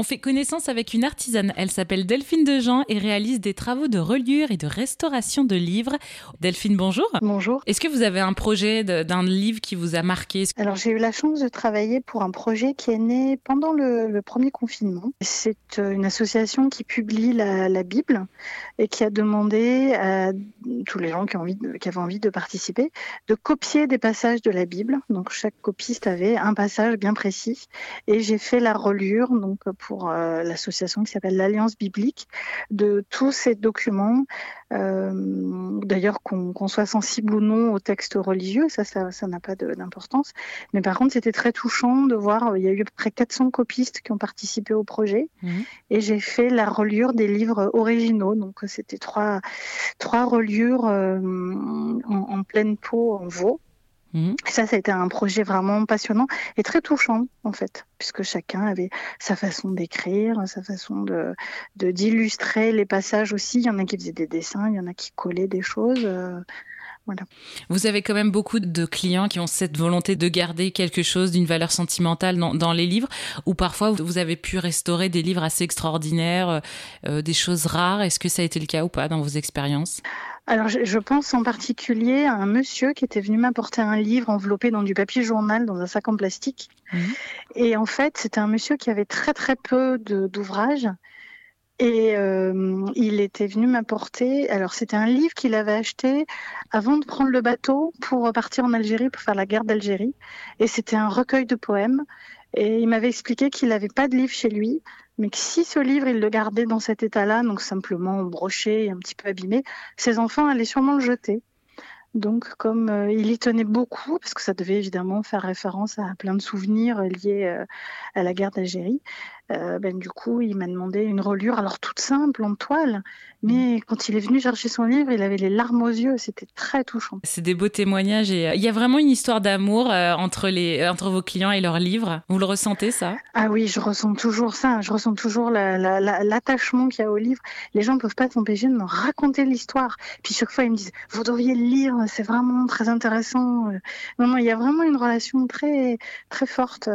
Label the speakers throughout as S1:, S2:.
S1: On fait connaissance avec une artisane. Elle s'appelle Delphine Dejean et réalise des travaux de reliure et de restauration de livres. Delphine, bonjour.
S2: Bonjour.
S1: Est-ce que vous avez un projet d'un livre qui vous a marqué?
S2: Alors j'ai eu la chance de travailler pour un projet qui est né pendant le, premier confinement. C'est euh, une association qui publie la, Bible et qui a demandé à tous les gens qui, ont envie qui avaient envie de participer de copier des passages de la Bible. Donc chaque copiste avait un passage bien précis et j'ai fait la reliure donc pour euh, l'association qui s'appelle l'Alliance biblique de tous ces documents. Euh, d'ailleurs qu'on soit sensible ou non au texte religieux, ça ça n'a pas d'importance. Mais par contre c'était très touchant de voir il y a eu à peu près 400 copistes qui ont participé au projet mhm. et j'ai fait la reliure des livres originaux. Donc c'était trois trois reliures euh, en, en pleine peau en veau. Mhm. Ça, ça a été un projet vraiment passionnant et très touchant, en fait, puisque chacun avait sa façon d'écrire, sa façon de d'illustrer les passages aussi. Il y en a qui faisaient des dessins, il y en a qui collaient des choses. Euh, voilà.
S1: Vous avez quand même beaucoup de clients qui ont cette volonté de garder quelque chose d'une valeur sentimentale dans, dans, les livres, ou parfois vous avez pu restaurer des livres assez extraordinaires, euh, des choses rares. Est-ce que ça a été le cas ou pas dans vos expériences?
S2: Alors, je, pense en particulier à un monsieur qui était venu m'apporter un livre enveloppé dans du papier journal, dans un sac en plastique. Mhm. Et en fait, c'était un monsieur qui avait très très peu d'ouvrages. Et euh, il était venu m'apporter. Alors, c'était un livre qu'il avait acheté avant de prendre le bateau pour partir en Algérie pour faire la guerre d'Algérie. Et c'était un recueil de poèmes. Et il m'avait expliqué qu'il n'avait pas de livre chez lui, mais que si ce livre, il le gardait dans cet état-là, donc simplement broché et un petit peu abîmé, ses enfants allaient sûrement le jeter. Donc, comme euh, il y tenait beaucoup, parce que ça devait évidemment faire référence à plein de souvenirs liés euh, à la guerre d'Algérie, euh, ben, du coup, il m'a demandé une reliure, alors toute simple, en toile, mais quand il est venu chercher son livre, il avait les larmes aux yeux, c'était très touchant.
S1: C'est des beaux témoignages et il y a vraiment une histoire d'amour entre, les, entre vos clients et leurs livres. Vous le ressentez, ça?
S2: Ah oui, je ressens toujours ça, je ressens toujours l'attachement qu'il y a au livre. Les gens ne peuvent pas s'empêcher de me raconter l'histoire. Puis chaque fois, ils me disent, vous devriez le lire, c'est vraiment très intéressant. Non, non, il y a vraiment une relation très, très forte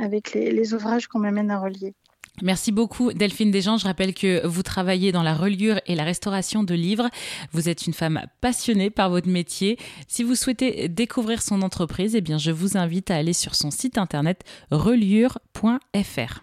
S2: avec les, les ouvrages qu'on m'amène à relier.
S1: Merci beaucoup Delphine Desjans. Je rappelle que vous travaillez dans la reliure et la restauration de livres. Vous êtes une femme passionnée par votre métier. Si vous souhaitez découvrir son entreprise, eh bien je vous invite à aller sur son site internet reliure.fr.